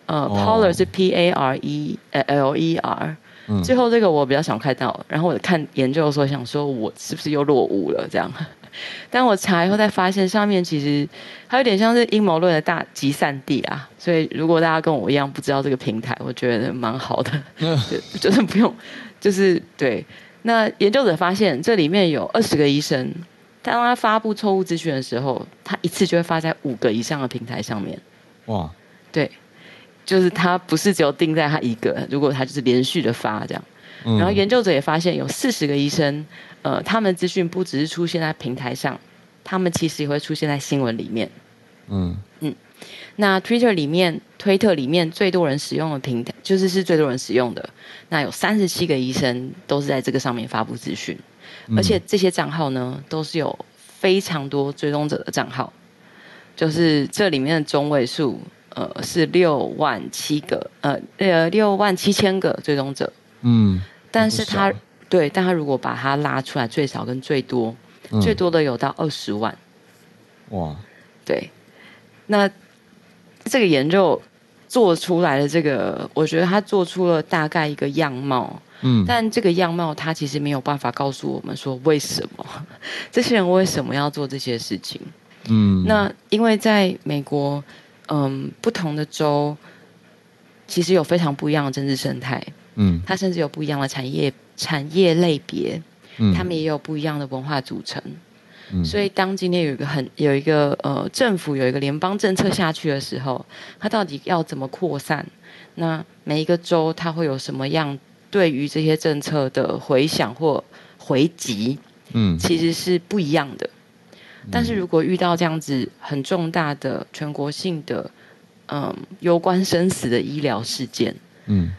呃、哦、Polar 是 P A R E L E R，、嗯、最后这个我比较想看到，然后我看研究的时候想说，我是不是又落伍了？这样？但我查以后才发现，上面其实它有点像是阴谋论的大集散地啊。所以如果大家跟我一样不知道这个平台，我觉得蛮好的，就就是不用，就是对。那研究者发现，这里面有二十个医生，当他发布错误资讯的时候，他一次就会发在五个以上的平台上面。哇，对，就是他不是只有定在他一个，如果他就是连续的发这样。然后研究者也发现，有四十个医生。呃，他们资讯不只是出现在平台上，他们其实也会出现在新闻里面。嗯嗯，那 Twitter 里面，推特里面最多人使用的平台，就是是最多人使用的。那有三十七个医生都是在这个上面发布资讯，嗯、而且这些账号呢，都是有非常多追踪者的账号，就是这里面的中位数，呃，是六万七个，呃呃六万七千个追踪者。嗯，但是他。对，但他如果把它拉出来，最少跟最多，嗯、最多的有到二十万。哇！对，那这个研究做出来的这个，我觉得他做出了大概一个样貌。嗯，但这个样貌他其实没有办法告诉我们说为什么 这些人为什么要做这些事情。嗯，那因为在美国，嗯，不同的州其实有非常不一样的政治生态。嗯，它甚至有不一样的产业。产业类别，他们也有不一样的文化组成，嗯、所以当今天有一个很有一个呃政府有一个联邦政策下去的时候，它到底要怎么扩散？那每一个州它会有什么样对于这些政策的回响或回击？嗯，其实是不一样的。但是如果遇到这样子很重大的全国性的嗯攸关生死的医疗事件，嗯。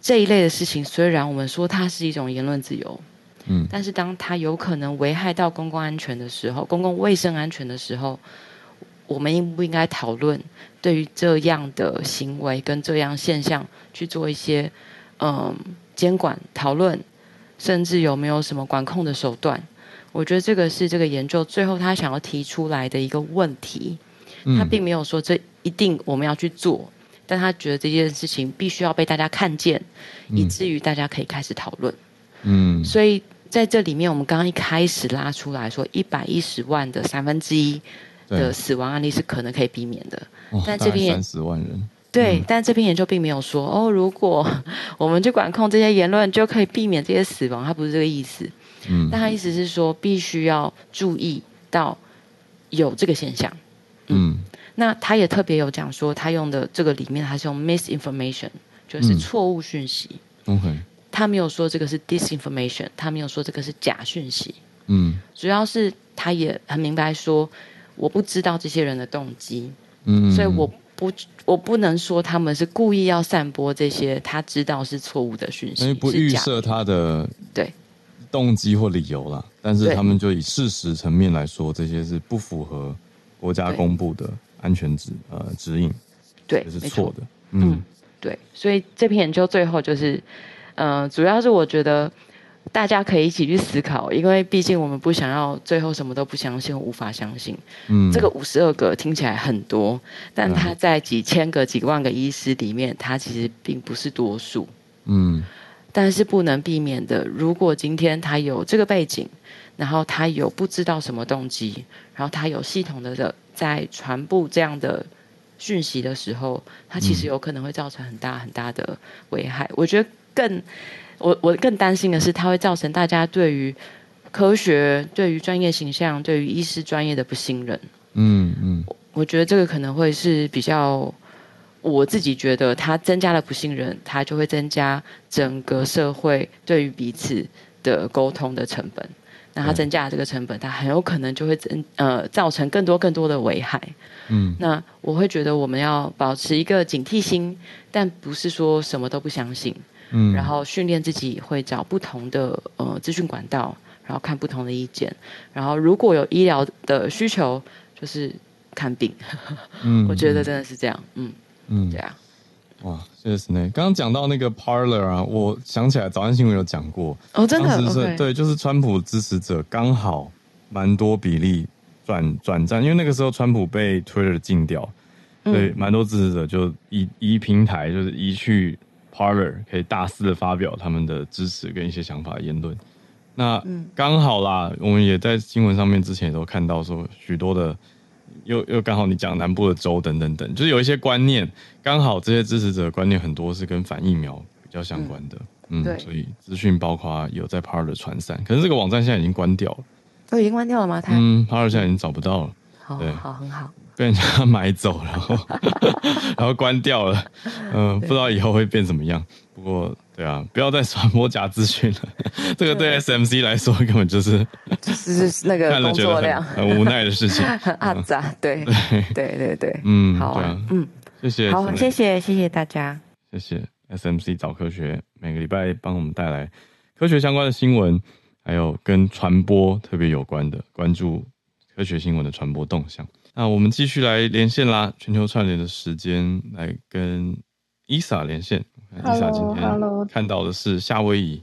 这一类的事情，虽然我们说它是一种言论自由，嗯，但是当它有可能危害到公共安全的时候，公共卫生安全的时候，我们应不应该讨论对于这样的行为跟这样现象去做一些嗯监管讨论，甚至有没有什么管控的手段？我觉得这个是这个研究最后他想要提出来的一个问题，他并没有说这一定我们要去做。但他觉得这件事情必须要被大家看见，嗯、以至于大家可以开始讨论。嗯，所以在这里面，我们刚刚一开始拉出来说，一百一十万的三分之一的死亡案例是可能可以避免的。哦、但这边三十万人，对，嗯、但这篇研究并没有说哦，如果我们去管控这些言论，就可以避免这些死亡。他不是这个意思。嗯，但他意思是说，必须要注意到有这个现象。嗯。嗯那他也特别有讲说，他用的这个里面，他是用 misinformation，就是错误讯息。嗯、OK。他没有说这个是 disinformation，他没有说这个是假讯息。嗯，主要是他也很明白说，我不知道这些人的动机，嗯，所以我不我不能说他们是故意要散播这些他知道是错误的讯息，因为不预设他的对动机或理由啦，但是他们就以事实层面来说，这些是不符合国家公布的安全指呃指引，对，这是错的，嗯。嗯对，所以这篇研究最后就是，嗯、呃，主要是我觉得大家可以一起去思考，因为毕竟我们不想要最后什么都不相信，无法相信。嗯，这个五十二个听起来很多，但他在几千个、几万个医师里面，他其实并不是多数。嗯，但是不能避免的，如果今天他有这个背景，然后他有不知道什么动机，然后他有系统的的在传播这样的。讯息的时候，它其实有可能会造成很大很大的危害。嗯、我觉得更，我我更担心的是，它会造成大家对于科学、对于专业形象、对于医师专业的不信任。嗯嗯，我觉得这个可能会是比较，我自己觉得它增加了不信任，它就会增加整个社会对于彼此的沟通的成本。那它增加了这个成本，它很有可能就会增呃造成更多更多的危害。嗯，那我会觉得我们要保持一个警惕心，但不是说什么都不相信。嗯，然后训练自己会找不同的呃资讯管道，然后看不同的意见，然后如果有医疗的需求，就是看病。嗯，我觉得真的是这样。嗯嗯，对啊。哇，谢谢 Snae。刚刚讲到那个 Parler 啊，我想起来早安新闻有讲过。哦，真的。当时是 Okay. 对，就是川普支持者刚好蛮多比例转转战，因为那个时候川普被 Twitter 禁掉，所以蛮多支持者就移移平台，就是移去 Parler，可以大肆的发表他们的支持跟一些想法言论。那刚好啦，我们也在新闻上面之前也都看到说许多的。又又刚好你讲南部的州等等等，就是有一些观念，刚好这些支持者的观念很多是跟反疫苗比较相关的，嗯，嗯所以资讯包括有在 Parler 传散，可是这个网站现在已经关掉了，都已经关掉了吗？他？嗯，Parler 现在已经找不到了，好很好，被人家买走，然 后然后关掉了，嗯、呃，不知道以后会变怎么样，不过。对啊，不要再传播假资讯了。这个对 SMC 来说根本就是 就是那个工作量。很无奈的事情。很阿杂，对。对对对，嗯，好啊，嗯，谢谢，好，谢谢谢谢大家，谢谢 SMC 早科学每个礼拜帮我们带来科学相关的新闻，还有跟传播特别有关的关注科学新闻的传播动向。那我们继续来连线啦，全球串联的时间来跟伊莎连线。Hello，今天看到的是夏威夷。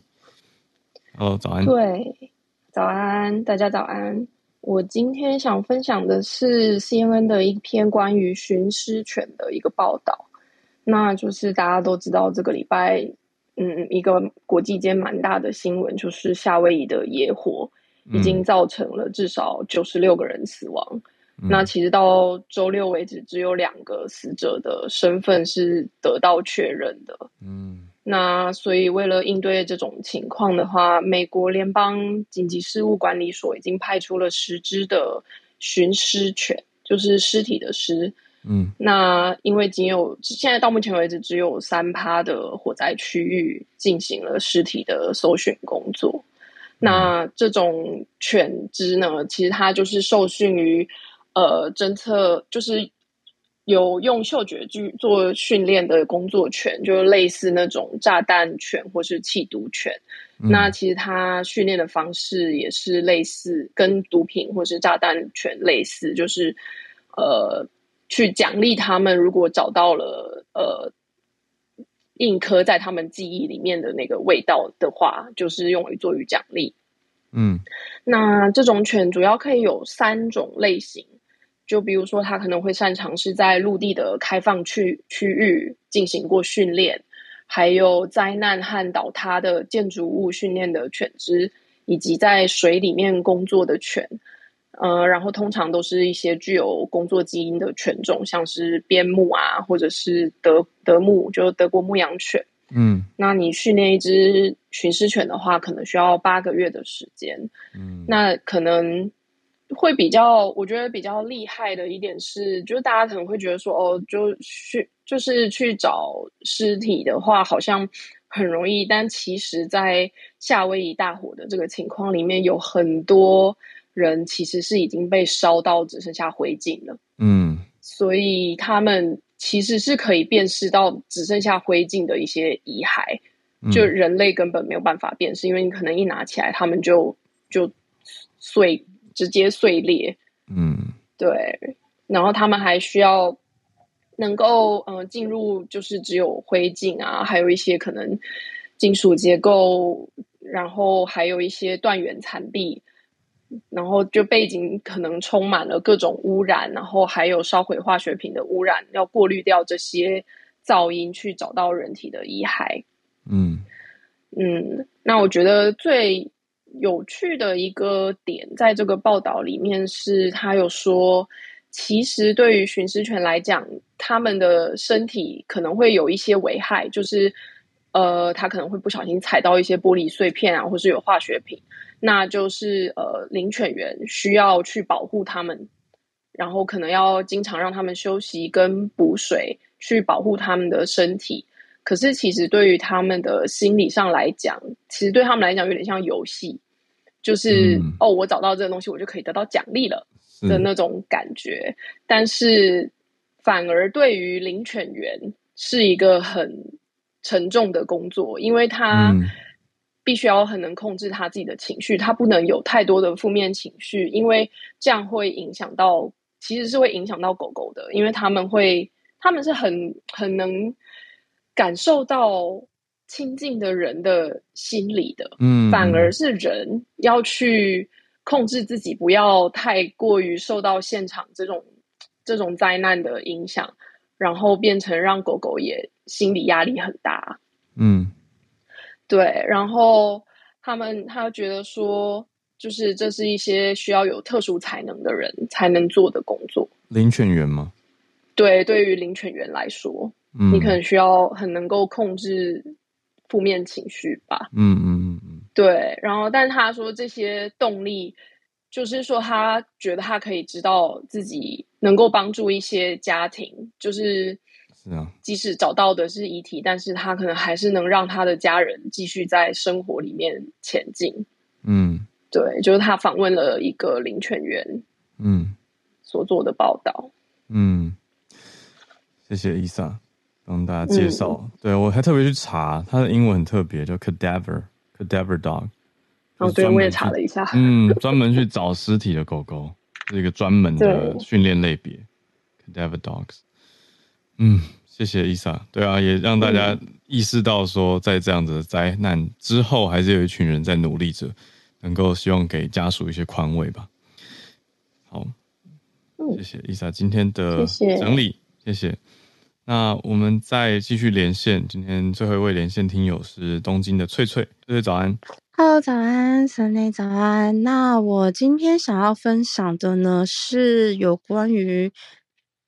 Hello，早安。对，早安，大家早安。我今天想分享的是 CNN 的一篇关于寻尸犬的一个报道。那就是大家都知道，这个礼拜，嗯，一个国际间蛮大的新闻，就是夏威夷的野火已经造成了至少九十六个人死亡。嗯、那其实到周六为止，只有两个死者的身份是得到确认的。嗯，那所以为了应对这种情况的话，美国联邦紧急事务管理所已经派出了十只的寻尸犬，就是尸体的尸。嗯，那因为仅有现在到目前为止只有三趴的火灾区域进行了尸体的搜寻工作。嗯、那这种犬只呢，其实它就是受训于。呃，侦测就是有用嗅觉去做训练的工作犬，就类似那种炸弹犬或是气毒犬。嗯、那其实它训练的方式也是类似，跟毒品或是炸弹犬类似，就是呃，去奖励他们，如果找到了呃印刻在他们记忆里面的那个味道的话，就是用于作于奖励。嗯，那这种犬主要可以有三种类型。就比如说，他可能会擅长是在陆地的开放区区域进行过训练，还有灾难和倒塌的建筑物训练的犬只，以及在水里面工作的犬。呃，然后通常都是一些具有工作基因的犬种，像是边牧啊，或者是德德牧，就德国牧羊犬。嗯，那你训练一只巡视犬的话，可能需要八个月的时间。嗯，那可能。会比较，我觉得比较厉害的一点是，就是大家可能会觉得说，哦，就去就是去找尸体的话，好像很容易，但其实，在夏威夷大火的这个情况里面，有很多人其实是已经被烧到只剩下灰烬了。嗯，所以他们其实是可以辨识到只剩下灰烬的一些遗骸，就人类根本没有办法辨识，因为你可能一拿起来，他们就就碎，直接碎裂。嗯，对，然后他们还需要。能够呃进入就是只有灰烬啊，还有一些可能金属结构，然后还有一些断垣残壁，然后就背景可能充满了各种污染，然后还有烧毁化学品的污染，要过滤掉这些噪音，去找到人体的遗骸。嗯嗯，那我觉得最有趣的一个点，在这个报道里面是，他有说。其实，对于寻尸犬来讲，他们的身体可能会有一些危害，就是，呃，他可能会不小心踩到一些玻璃碎片啊，或是有化学品，那就是呃，领犬员需要去保护他们，然后可能要经常让他们休息跟补水，去保护他们的身体。可是，其实对于他们的心理上来讲，其实对他们来讲有点像游戏，就是、嗯、哦，我找到这个东西，我就可以得到奖励了。的那种感觉，但是反而对于领犬员是一个很沉重的工作，因为他必须要很能控制他自己的情绪，他不能有太多的负面情绪，因为这样会影响到，其实是会影响到狗狗的，因为他们会，他们是很很能感受到亲近的人的心理的，嗯，反而是人要去。控制自己不要太过于受到现场这种这种灾难的影响，然后变成让狗狗也心理压力很大。嗯，对。然后他们他觉得说，就是这是一些需要有特殊才能的人才能做的工作。领犬员吗？对，对于领犬员来说，嗯，你可能需要很能够控制负面情绪吧。嗯嗯嗯嗯。对，然后，但他说这些动力，就是说他觉得他可以知道自己能够帮助一些家庭，就是是啊，即使找到的是遗体，但是他可能还是能让他的家人继续在生活里面前进。嗯，对，就是他访问了一个林犬员，嗯，所做的报道。嗯，谢谢伊莎帮大家介绍。嗯、对我还特别去查，它的英文很特别，叫 cadaver。Cadaver dog，哦，对，我也查了一下，嗯，专门去找尸体的狗狗，是一个专门的训练类别，Cadaver dogs。嗯，谢谢伊莎。对啊，也让大家意识到说，在这样子的灾难之后，还是有一群人在努力着，能够希望给家属一些宽慰吧。好，谢谢伊莎今天的整理，谢谢。谢谢那我们再继续连线，今天最后一位连线听友是东京的翠翠，翠翠早安。Hello，早安，森内早安。那我今天想要分享的呢，是有关于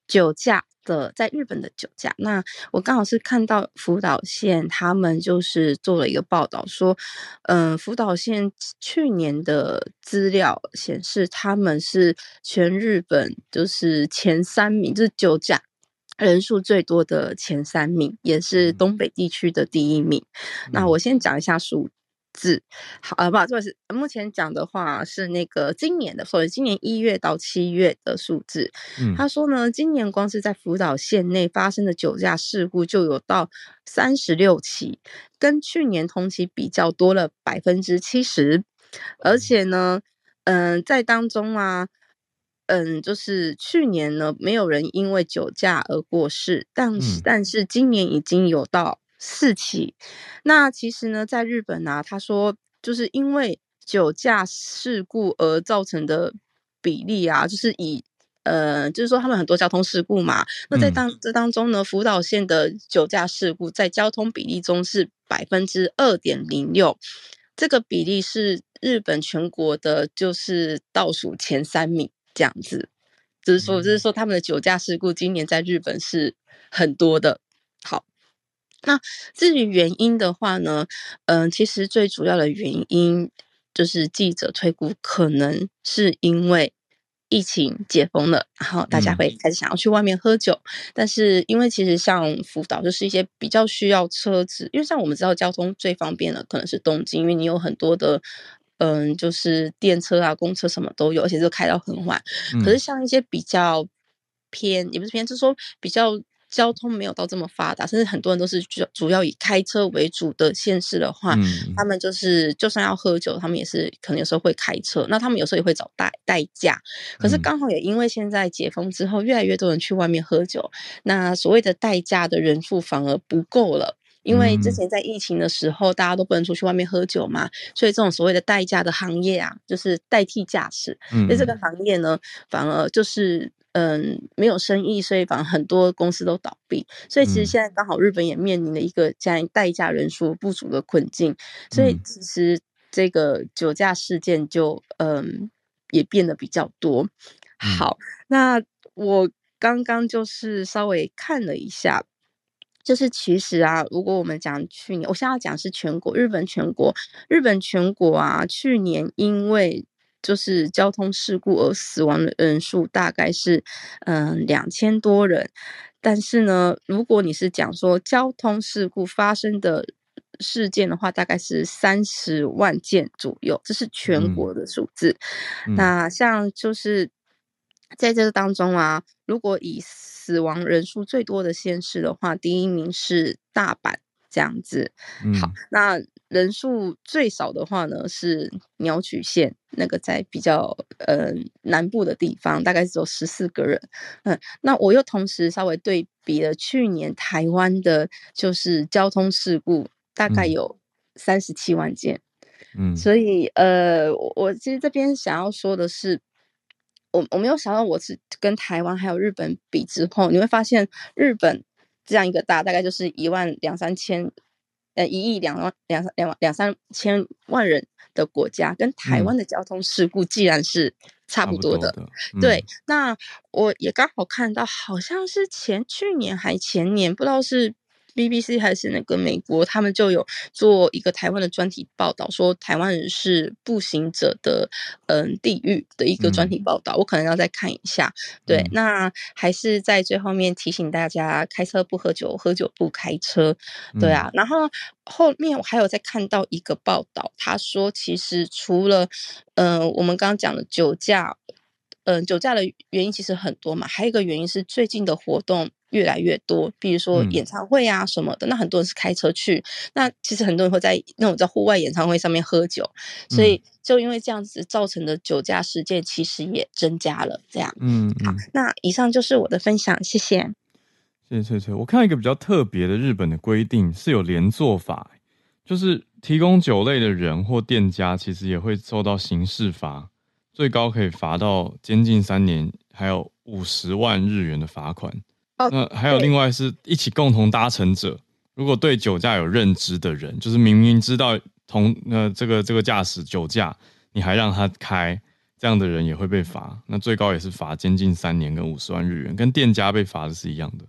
酒驾的，在日本的酒驾。那我刚好是看到福岛县他们就是做了一个报道，说，嗯、福岛县去年的资料显示，他们是全日本就是前三名，就是酒驾。人数最多的前三名，也是东北地区的第一名。嗯、那我先讲一下数字，好啊，不好意思，目前讲的话是那个今年的，所以今年一月到七月的数字。嗯、他说呢，今年光是在福岛县内发生的酒驾事故就有到三十六起，跟去年同期比较多了百分之七十，而且呢，嗯、呃，在当中啊。嗯，就是去年呢，没有人因为酒驾而过世，但是、嗯、但是今年已经有到四起。那其实呢，在日本啊，他说就是因为酒驾事故而造成的比例啊，就是以呃，就是说他们很多交通事故嘛。那在当这当中呢，福岛县的酒驾事故在交通比例中是百分之二点零六，这个比例是日本全国的就是倒数前三名。这样子，就是说，就是说，他们的酒驾事故今年在日本是很多的。好，那至于原因的话呢，嗯、呃，其实最主要的原因就是记者推估，可能是因为疫情解封了，然后大家会开始想要去外面喝酒。嗯、但是因为其实像福岛就是一些比较需要车子，因为像我们知道交通最方便的可能是东京，因为你有很多的嗯，就是电车啊、公车什么都有，而且就开到很晚。嗯、可是像一些比较偏，也不是偏，就是说比较。交通没有到这么发达，甚至很多人都是主主要以开车为主的县市的话，嗯、他们就是就算要喝酒，他们也是可能有时候会开车。那他们有时候也会找代代驾。可是刚好也因为现在解封之后，越来越多人去外面喝酒，那所谓的代驾的人数反而不够了。因为之前在疫情的时候，大家都不能出去外面喝酒嘛，所以这种所谓的代驾的行业啊，就是代替驾驶。那、嗯、这个行业呢，反而就是。嗯，没有生意，所以反而很多公司都倒闭。所以其实现在刚好日本也面临了一个这样代驾人数不足的困境。所以其实这个酒驾事件就嗯也变得比较多。好，那我刚刚就是稍微看了一下，就是其实啊，如果我们讲去年，我现在要讲是全国，日本全国，日本全国啊，去年因为就是交通事故而死亡的人数大概是嗯两千多人，但是呢，如果你是讲说交通事故发生的事件的话，大概是三十万件左右，这是全国的数字。嗯。嗯、那像就是在这个当中啊，如果以死亡人数最多的县市的话，第一名是大阪。这样子，好，那人数最少的话呢是鸟取县，那个在比较呃南部的地方，大概只有十四个人。嗯，那我又同时稍微对比了去年台湾的，就是交通事故，大概有三十七万件。嗯，所以呃，我其实这边想要说的是，我我没有想到我是跟台湾还有日本比之后，你会发现日本。这样一个大，大概就是一万两三千，呃，一亿两万两两两三千万人的国家，跟台湾的交通事故既然是差不多的，对。那我也刚好看到，好像是前去年还前年，不知道是。BBC 还是那个美国，他们就有做一个台湾的专题报道，说台湾人是步行者的嗯地狱的一个专题报道。嗯、我可能要再看一下。对，嗯、那还是在最后面提醒大家：开车不喝酒，喝酒不开车。对啊，嗯、然后后面我还有再看到一个报道，他说其实除了嗯、呃、我们刚刚讲的酒驾，嗯、呃、酒驾的原因其实很多嘛，还有一个原因是最近的活动。越来越多，比如说演唱会啊什么的，嗯、那很多人是开车去。那其实很多人会在那种在户外演唱会上面喝酒，所以就因为这样子造成的酒驾事件，其实也增加了。这样，嗯，嗯，好，那以上就是我的分享，谢谢。谢谢翠翠。我看到一个比较特别的日本的规定是有连坐法，就是提供酒类的人或店家，其实也会受到刑事罚，最高可以罚到监禁三年，还有五十万日元的罚款。Oh, 那还有另外是一起共同搭乘者，如果对酒驾有认知的人，就是明明知道同呃这个这个驾驶酒驾，你还让他开，这样的人也会被罚。那最高也是罚监禁三年跟五十万日元，跟店家被罚的是一样的。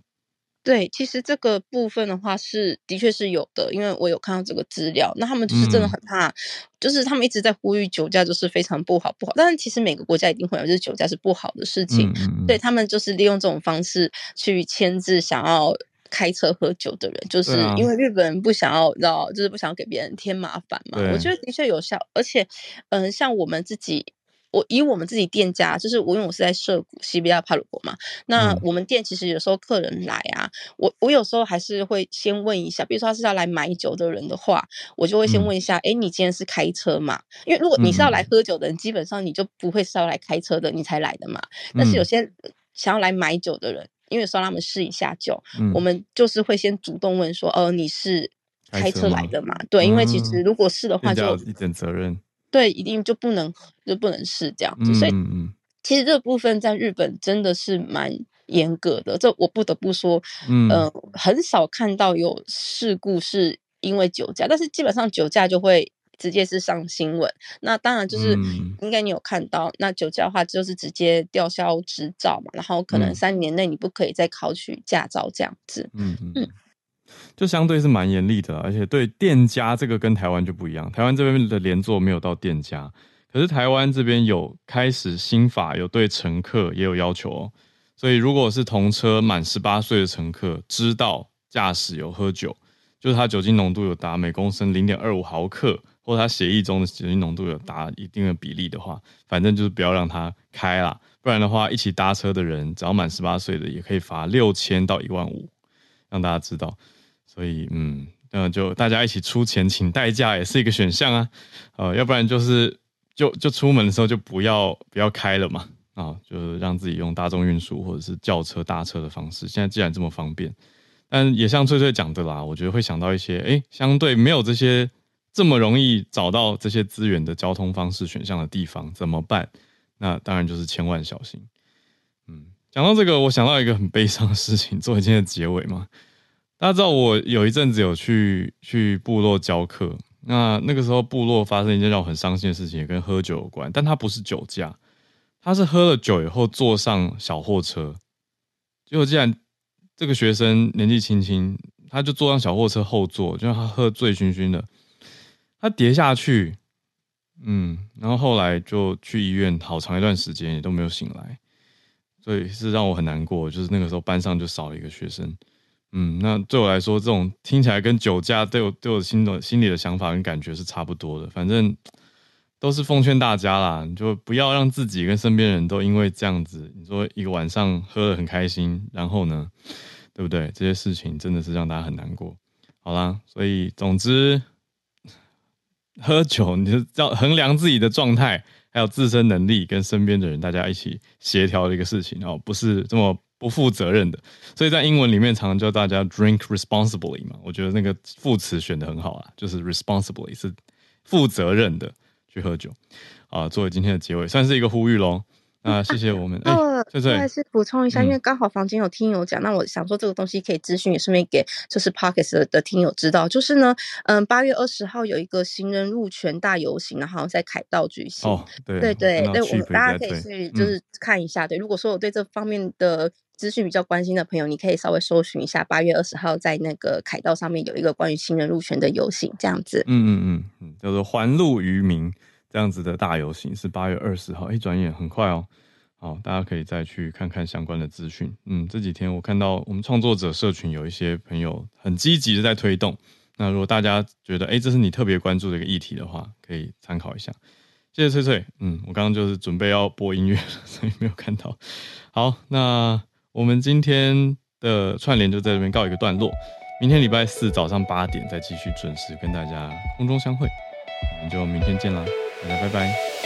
对，其实这个部分的话是的确是有的，因为我有看到这个资料。那他们就是真的很怕，嗯、就是他们一直在呼吁酒驾就是非常不好不好。但是其实每个国家一定会有，就是酒驾是不好的事情。嗯、对，他们就是利用这种方式去牵制想要开车喝酒的人，就是因为日本人不想要，知道，就是不想要给别人添麻烦嘛。我觉得的确有效，而且，嗯、呃，像我们自己。我以我们自己店家，就是我因为我是在涉谷西比亚帕鲁国嘛，那我们店其实有时候客人来啊，我我有时候还是会先问一下，比如说他是要来买酒的人的话，我就会先问一下，哎、嗯，你今天是开车嘛？因为如果你是要来喝酒的人，嗯、基本上你就不会是要来开车的，你才来的嘛。但是有些想要来买酒的人，因为说让他们试一下酒，嗯、我们就是会先主动问说，哦，你是开车来的嘛？对，因为其实如果是的话就，就一点责任。对，一定就不能就不能试这样子，所以其实这部分在日本真的是蛮严格的。这我不得不说，嗯、呃，很少看到有事故是因为酒驾，但是基本上酒驾就会直接是上新闻。那当然就是应该你有看到，那酒驾的话就是直接吊销执照嘛，然后可能三年内你不可以再考取驾照这样子。嗯嗯。嗯就相对是蛮严厉的，而且对店家这个跟台湾就不一样。台湾这边的连坐没有到店家，可是台湾这边有开始新法，有对乘客也有要求哦。所以如果是同车满十八岁的乘客，知道驾驶有喝酒，就是他酒精浓度有达每公升零点二五毫克，或他血液中的酒精浓度有达一定的比例的话，反正就是不要让他开啦。不然的话，一起搭车的人只要满十八岁的，也可以罚六千到一万五，让大家知道。所以，嗯，那就大家一起出钱请代驾也是一个选项啊。呃，要不然就是就就出门的时候就不要不要开了嘛，啊，就是让自己用大众运输或者是轿车搭车的方式。现在既然这么方便，但也像翠翠讲的啦，我觉得会想到一些，哎、相对没有这些这么容易找到这些资源的交通方式选项的地方，怎么办？那当然就是千万小心。嗯，讲到这个，我想到一个很悲伤的事情，作为今天的结尾嘛。大家知道我有一阵子有去去部落教课，那那个时候部落发生一件让我很伤心的事情，也跟喝酒有关，但他不是酒驾，他是喝了酒以后坐上小货车，结果既然这个学生年纪轻轻，他就坐上小货车后座，就他喝醉醺醺的，他跌下去，嗯，然后后来就去医院，好长一段时间也都没有醒来，所以是让我很难过，就是那个时候班上就少了一个学生。嗯，那对我来说，这种听起来跟酒驾对我对我心的心里的想法跟感觉是差不多的。反正都是奉劝大家啦，你就不要让自己跟身边人都因为这样子，你说一个晚上喝得很开心，然后呢，对不对？这些事情真的是让大家很难过。好啦，所以总之，喝酒你就要衡量自己的状态，还有自身能力，跟身边的人大家一起协调的一个事情哦，不是这么。不负责任的，所以在英文里面常常叫大家 drink responsibly 嘛，我觉得那个副词选的很好啊，就是 responsibly 是负责任的去喝酒啊。作为今天的结尾，算是一个呼吁喽。那谢谢我们。哎、啊，翠翠，还是补充一下，因为刚好房间有听友讲，嗯、那我想说这个东西可以资讯，也顺便给就是 Podcast 的听友知道，就是呢，嗯，八月二十号有一个行人路权大游行，然后在凯道举行。哦，对对对，对，我们大家可以去就是看一下。对，如果说我对这方面的资讯比较关心的朋友，你可以稍微搜寻一下，八月二十号在那个凯道上面有一个关于新人入权的游行，这样子。嗯嗯嗯，叫做还路于民这样子的大游行是八月二十号，一转眼很快哦。好，大家可以再去看看相关的资讯。嗯，这几天我看到我们创作者社群有一些朋友很积极的在推动。那如果大家觉得，哎，这是你特别关注的一个议题的话，可以参考一下。谢谢翠翠。嗯，我刚刚就是准备要播音乐，所以没有看到。好，那。我们今天的串联就在这边告一个段落，明天礼拜四早上八点再继续准时跟大家空中相会，我们就明天见啦，大家拜拜。